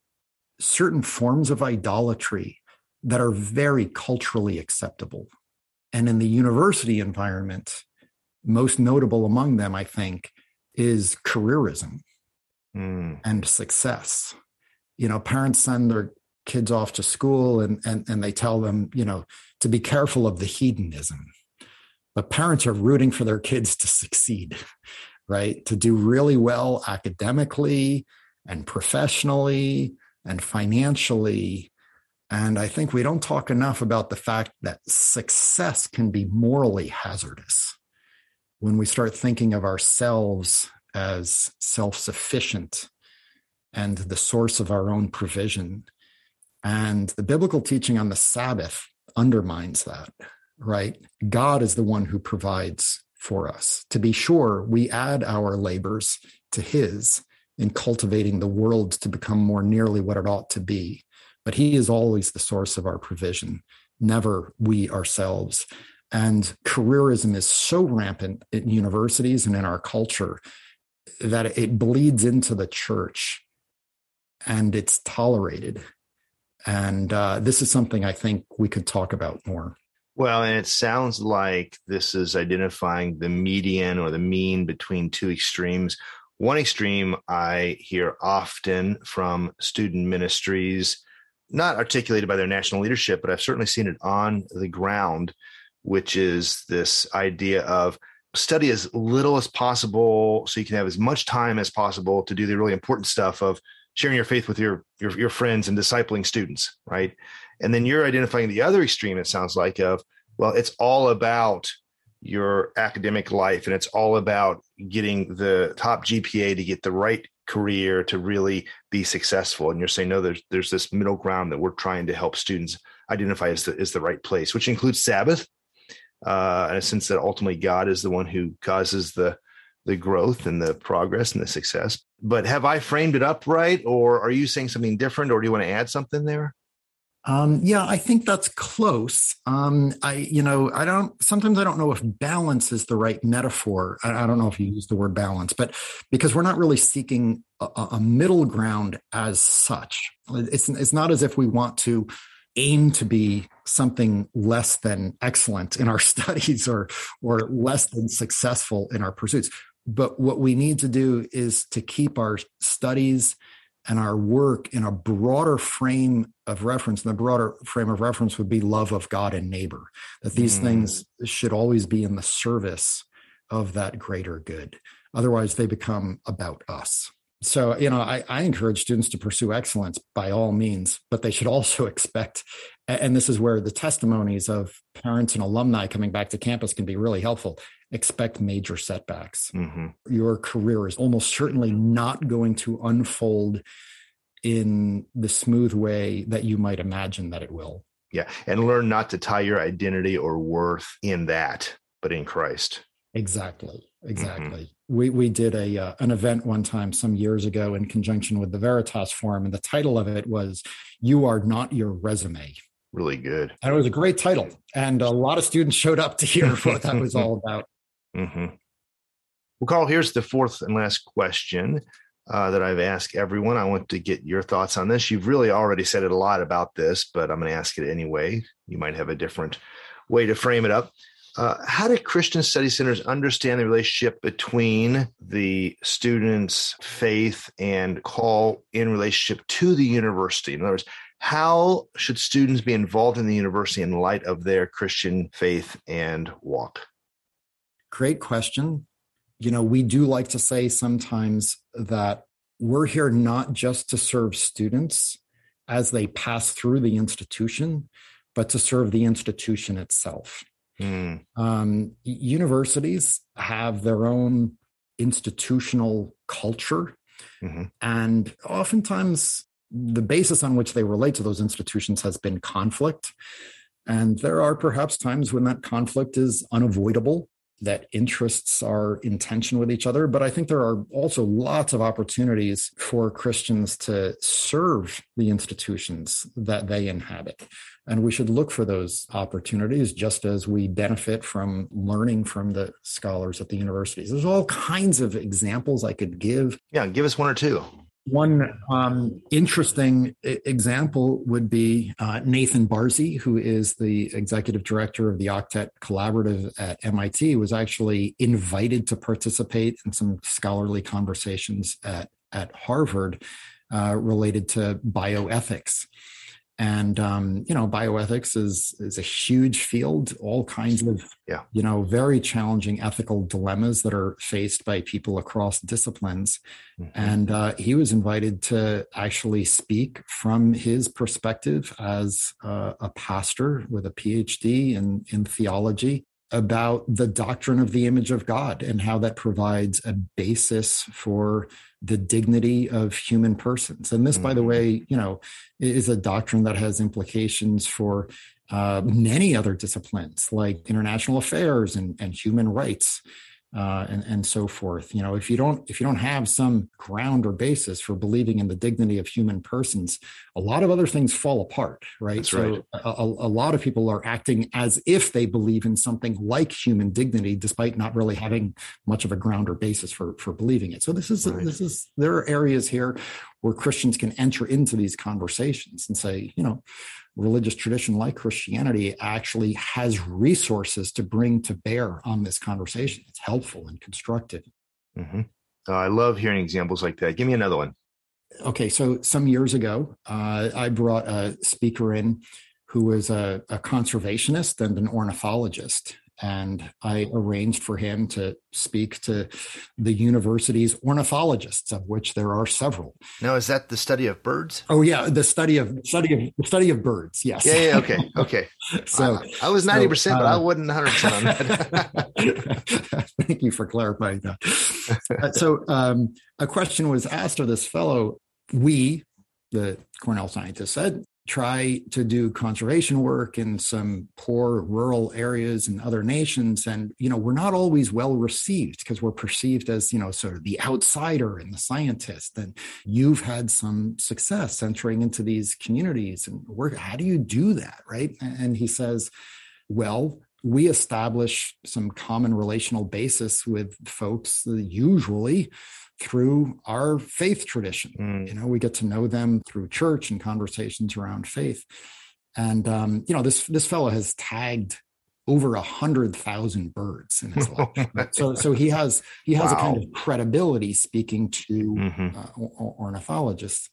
certain forms of idolatry that are very culturally acceptable. And in the university environment, most notable among them, I think, is careerism mm. and success. You know, parents send their kids off to school and, and, and they tell them, you know, to be careful of the hedonism. But parents are rooting for their kids to succeed, right? To do really well academically and professionally and financially. And I think we don't talk enough about the fact that success can be morally hazardous when we start thinking of ourselves as self sufficient and the source of our own provision. And the biblical teaching on the Sabbath undermines that, right? God is the one who provides for us. To be sure, we add our labors to His in cultivating the world to become more nearly what it ought to be. But He is always the source of our provision, never we ourselves. And careerism is so rampant in universities and in our culture that it bleeds into the church and it's tolerated. And uh, this is something I think we could talk about more. Well, and it sounds like this is identifying the median or the mean between two extremes. One extreme I hear often from student ministries, not articulated by their national leadership, but I've certainly seen it on the ground, which is this idea of study as little as possible so you can have as much time as possible to do the really important stuff of sharing your faith with your, your your friends and discipling students, right? And then you're identifying the other extreme. It sounds like of well, it's all about your academic life and it's all about getting the top GPA to get the right career to really be successful. And you're saying no, there's there's this middle ground that we're trying to help students identify as the, as the right place, which includes Sabbath, uh, in a sense that ultimately God is the one who causes the the growth and the progress and the success. But have I framed it up right, or are you saying something different, or do you want to add something there? Um, yeah, I think that's close. Um, I, you know, I don't, sometimes I don't know if balance is the right metaphor. I, I don't know if you use the word balance, but because we're not really seeking a, a, middle ground as such. It's, it's not as if we want to aim to be something less than excellent in our studies or, or less than successful in our pursuits. But what we need to do is to keep our studies and our work in a broader frame of reference. And the broader frame of reference would be love of God and neighbor, that these mm. things should always be in the service of that greater good. Otherwise, they become about us. So, you know, I, I encourage students to pursue excellence by all means, but they should also expect, and this is where the testimonies of parents and alumni coming back to campus can be really helpful expect major setbacks. Mm-hmm. Your career is almost certainly not going to unfold in the smooth way that you might imagine that it will. Yeah. And learn not to tie your identity or worth in that, but in Christ. Exactly. Exactly. Mm-hmm. We we did a uh, an event one time some years ago in conjunction with the Veritas Forum, and the title of it was "You Are Not Your Resume." Really good. And it was a great title, and a lot of students showed up to hear what that was all about. Mm-hmm. Well, Carl, here's the fourth and last question uh, that I've asked everyone. I want to get your thoughts on this. You've really already said it a lot about this, but I'm going to ask it anyway. You might have a different way to frame it up. Uh, how do Christian study centers understand the relationship between the student's faith and call in relationship to the university? In other words, how should students be involved in the university in light of their Christian faith and walk? Great question. You know, we do like to say sometimes that we're here not just to serve students as they pass through the institution, but to serve the institution itself. Mm. Um, universities have their own institutional culture, mm-hmm. and oftentimes the basis on which they relate to those institutions has been conflict. And there are perhaps times when that conflict is unavoidable that interests are in tension with each other. But I think there are also lots of opportunities for Christians to serve the institutions that they inhabit. And we should look for those opportunities just as we benefit from learning from the scholars at the universities. There's all kinds of examples I could give. Yeah, give us one or two. One um, interesting example would be uh, Nathan Barczi, who is the executive director of the Octet Collaborative at MIT, was actually invited to participate in some scholarly conversations at, at Harvard uh, related to bioethics and um, you know bioethics is is a huge field all kinds of yeah. you know very challenging ethical dilemmas that are faced by people across disciplines mm-hmm. and uh, he was invited to actually speak from his perspective as uh, a pastor with a phd in in theology about the doctrine of the image of god and how that provides a basis for the dignity of human persons. And this, mm-hmm. by the mm-hmm. way, you know, is a doctrine that has implications for uh, many other disciplines like international affairs and, and human rights uh, and and so forth. You know, if you don't if you don't have some ground or basis for believing in the dignity of human persons, a lot of other things fall apart, right? That's so right. A, a lot of people are acting as if they believe in something like human dignity, despite not really having much of a ground or basis for for believing it. So this is right. this is there are areas here where Christians can enter into these conversations and say, you know, religious tradition like Christianity actually has resources to bring to bear on this conversation. It's helpful and constructive. Mm-hmm. Uh, I love hearing examples like that. Give me another one. Okay, so some years ago, uh, I brought a speaker in who was a, a conservationist and an ornithologist. And I arranged for him to speak to the university's ornithologists, of which there are several. Now, is that the study of birds? Oh yeah, the study of study of the study of birds. Yes. Yeah. yeah okay. Okay. so I, I was ninety so, percent, but I um, wasn't one hundred percent on that. Thank you for clarifying that. Uh, so, um, a question was asked of this fellow. We, the Cornell scientist, said, try to do conservation work in some poor rural areas in other nations. And you know we're not always well received because we're perceived as you know sort of the outsider and the scientist. And you've had some success entering into these communities and work. How do you do that right? And he says well we establish some common relational basis with folks usually through our faith tradition. Mm. You know, we get to know them through church and conversations around faith. And um, you know, this this fellow has tagged over a hundred thousand birds in his life. so so he has he has wow. a kind of credibility speaking to mm-hmm. uh, ornithologists.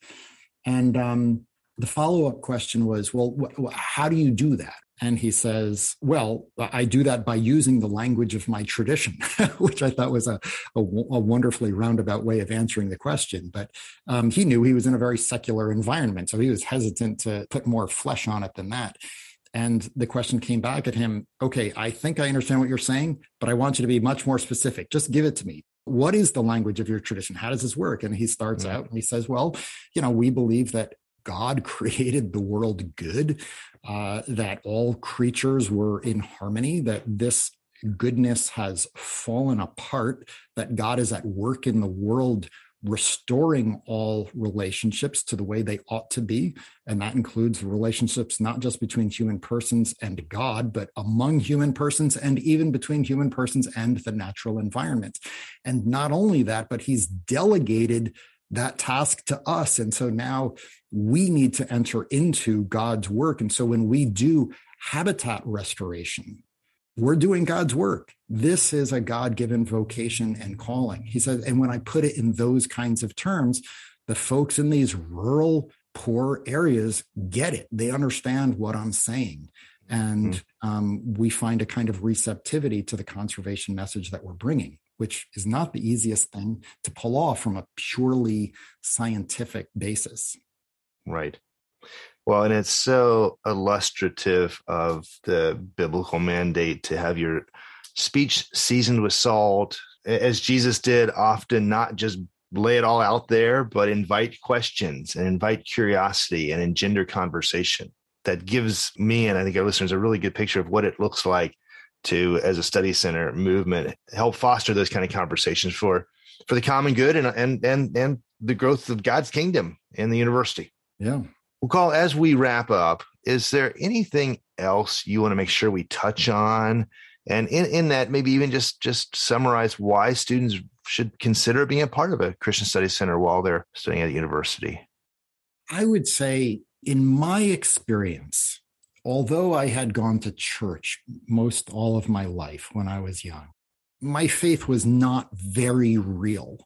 And um, the follow up question was, well, wh- how do you do that? And he says, Well, I do that by using the language of my tradition, which I thought was a, a, a, wonderfully roundabout way of answering the question. But um, he knew he was in a very secular environment. So he was hesitant to put more flesh on it than that. And the question came back at him Okay, I think I understand what you're saying, but I want you to be much more specific. Just give it to me. What is the language of your tradition? How does this work? And he starts mm-hmm. out and he says, Well, you know, we believe that God created the world good, uh, that all creatures were in harmony, that this goodness has fallen apart, that God is at work in the world restoring all relationships to the way they ought to be. And that includes relationships not just between human persons and God, but among human persons and even between human persons and the natural environment. And not only that, but he's delegated that task to us. And so now we need to enter into God's work. And so when we do habitat restoration, we're doing God's work. This is a God given vocation and calling. He says, and when I put it in those kinds of terms, the folks in these rural, poor areas get it. They understand what I'm saying. And mm-hmm. um, we find a kind of receptivity to the conservation message that we're bringing which is not the easiest thing to pull off from a purely scientific basis. Right. Well, and it's so illustrative of the biblical mandate to have your speech seasoned with salt, as Jesus did often, not just lay it all out there, but invite questions and invite curiosity and engender conversation. That gives me and I think our listeners a really good picture of what it looks like to as a study center movement help foster those kind of conversations for for the common good and and and and the growth of God's kingdom in the university. Yeah. Well, Carl as we wrap up, is there anything else you want to make sure we touch on? And in, in that, maybe even just just summarize why students should consider being a part of a Christian Studies Center while they're studying at university. I would say, in my experience, although I had gone to church most all of my life when I was young, my faith was not very real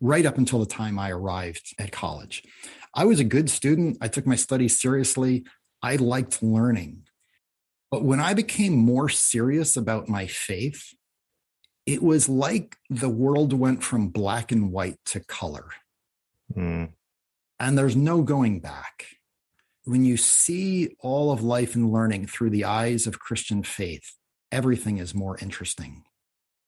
right up until the time I arrived at college. I was a good student. I took my studies seriously. I liked learning. But when I became more serious about my faith, it was like the world went from black and white to color. Mm. And there's no going back when you see all of life and learning through the eyes of Christian faith, everything is more interesting.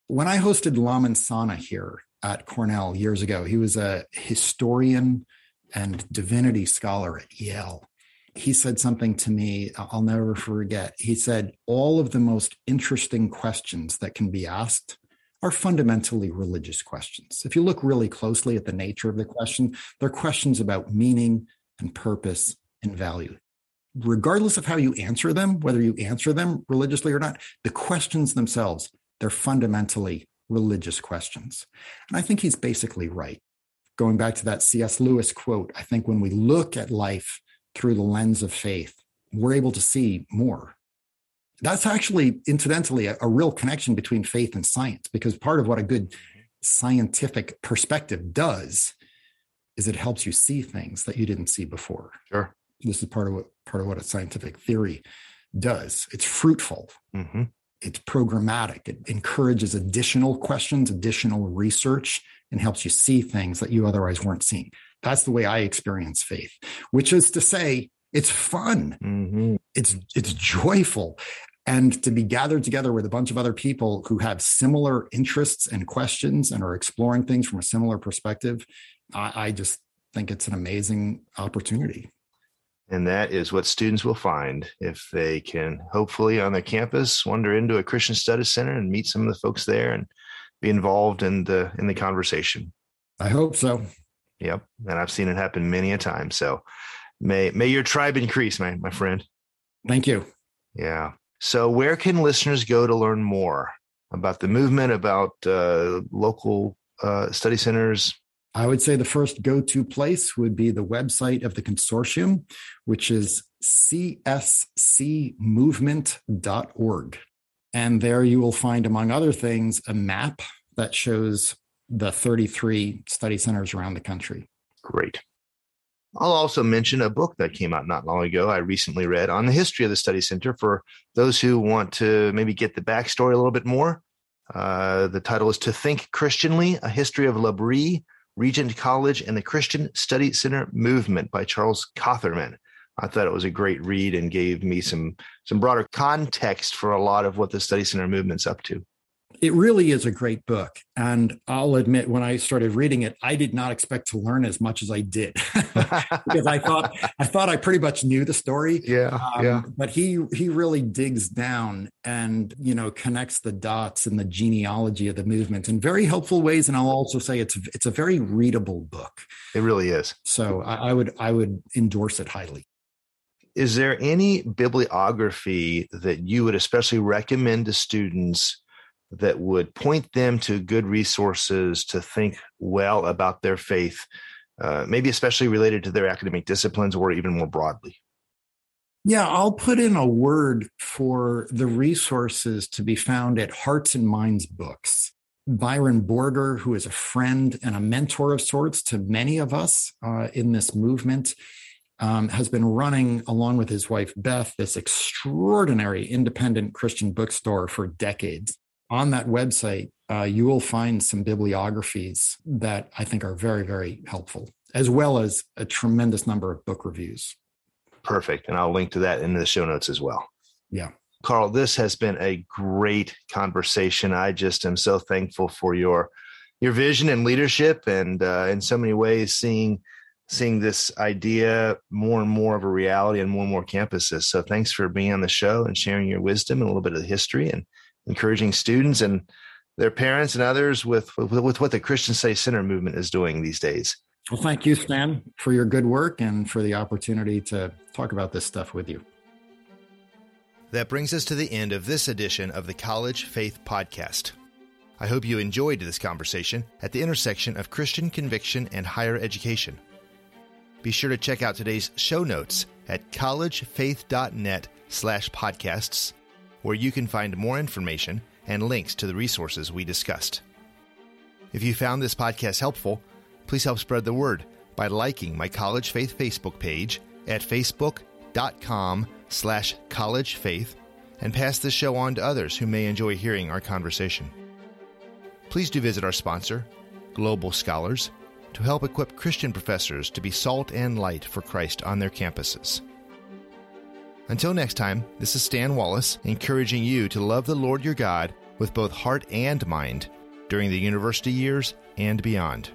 When I hosted Lamin Sanneh here at Cornell years ago, he was a historian and divinity scholar at Yale. He said something to me I'll never forget. He said, All of the most interesting questions that can be asked are fundamentally religious questions. If you look really closely at the nature of the question, they're questions about meaning and purpose and value. Regardless of how you answer them, whether you answer them religiously or not, the questions themselves, they're fundamentally religious questions. And I think he's basically right. Going back to that C.S. Lewis quote, I think when we look at life through the lens of faith, we're able to see more. That's actually, incidentally, a, a real connection between faith and science, because part of what a good scientific perspective does is it helps you see things that you didn't see before. Sure this is part of what part of what a scientific theory does. It's fruitful. Mm-hmm. it's programmatic. It encourages additional questions, additional research, and helps you see things that you otherwise weren't seeing. That's the way I experience faith, which is to say, it's fun. Mm-hmm. It's it's joyful. And to be gathered together with a bunch of other people who have similar interests and questions and are exploring things from a similar perspective, I, I just think it's an amazing opportunity. And that is what students will find if they can hopefully on their campus wander into a Christian Studies Center and meet some of the folks there and be involved in the in the conversation. I hope so. Yep. And I've seen it happen many a time. So may may your tribe increase, my my friend. Thank you. Yeah. So where can listeners go to learn more about the movement, about uh, local uh, study centers? I would say the first go to place would be the website of the consortium, which is cscmovement.org. And there you will find, among other things, a map that shows the 33 study centers around the country. Great. I'll also mention a book that came out not long ago. I recently read on the history of the Study Center for those who want to maybe get the backstory a little bit more. Uh, the title is To Think Christianly A History of L'Abri, Regent College, and the Christian Study Center Movement by Charles Cotherman. I thought it was a great read and gave me some some broader context for a lot of what the Study Center movement's up to it really is a great book. And I'll admit, when I started reading it, I did not expect to learn as much as I did because I thought I thought I pretty much knew the story. Yeah, um, yeah. But he he really digs down and you know connects the dots and the genealogy of the movement in very helpful ways. And I'll also say it's it's a very readable book. It really is. So I, I would I would endorse it highly is there any bibliography that you would especially recommend to students that would point them to good resources to think well about their faith, uh, maybe especially related to their academic disciplines or even more broadly? Yeah, I'll put in a word for the resources to be found at Hearts and Minds Books. Byron Borger, who is a friend and a mentor of sorts to many of us uh, in this movement, um, has been running, along with his wife Beth, this extraordinary independent Christian bookstore for decades on that website, uh, you will find some bibliographies that I think are very, very helpful, as well as a tremendous number of book reviews. Perfect. And I'll link to that in the show notes as well. Yeah. Carl, this has been a great conversation. I just am so thankful for your your vision and leadership, and uh, in so many ways, seeing seeing this idea more and more of a reality on more and more campuses. So, thanks for being on the show and sharing your wisdom and a little bit of the history. And encouraging students and their parents and others with, with, with what the Christian Study Center movement is doing these days. Well, thank you, Stan, for your good work and for the opportunity to talk about this stuff with you. That brings us to the end of this edition of the College Faith Podcast. I hope you enjoyed this conversation at the intersection of Christian conviction and higher education. Be sure to check out today's show notes at collegefaith.net slash podcasts where you can find more information and links to the resources we discussed. If you found this podcast helpful, please help spread the word by liking my College Faith Facebook page at facebook.com slash collegefaith and pass this show on to others who may enjoy hearing our conversation. Please do visit our sponsor, Global Scholars, to help equip Christian professors to be salt and light for Christ on their campuses. Until next time, this is Stan Wallace encouraging you to love the Lord your God with both heart and mind during the university years and beyond.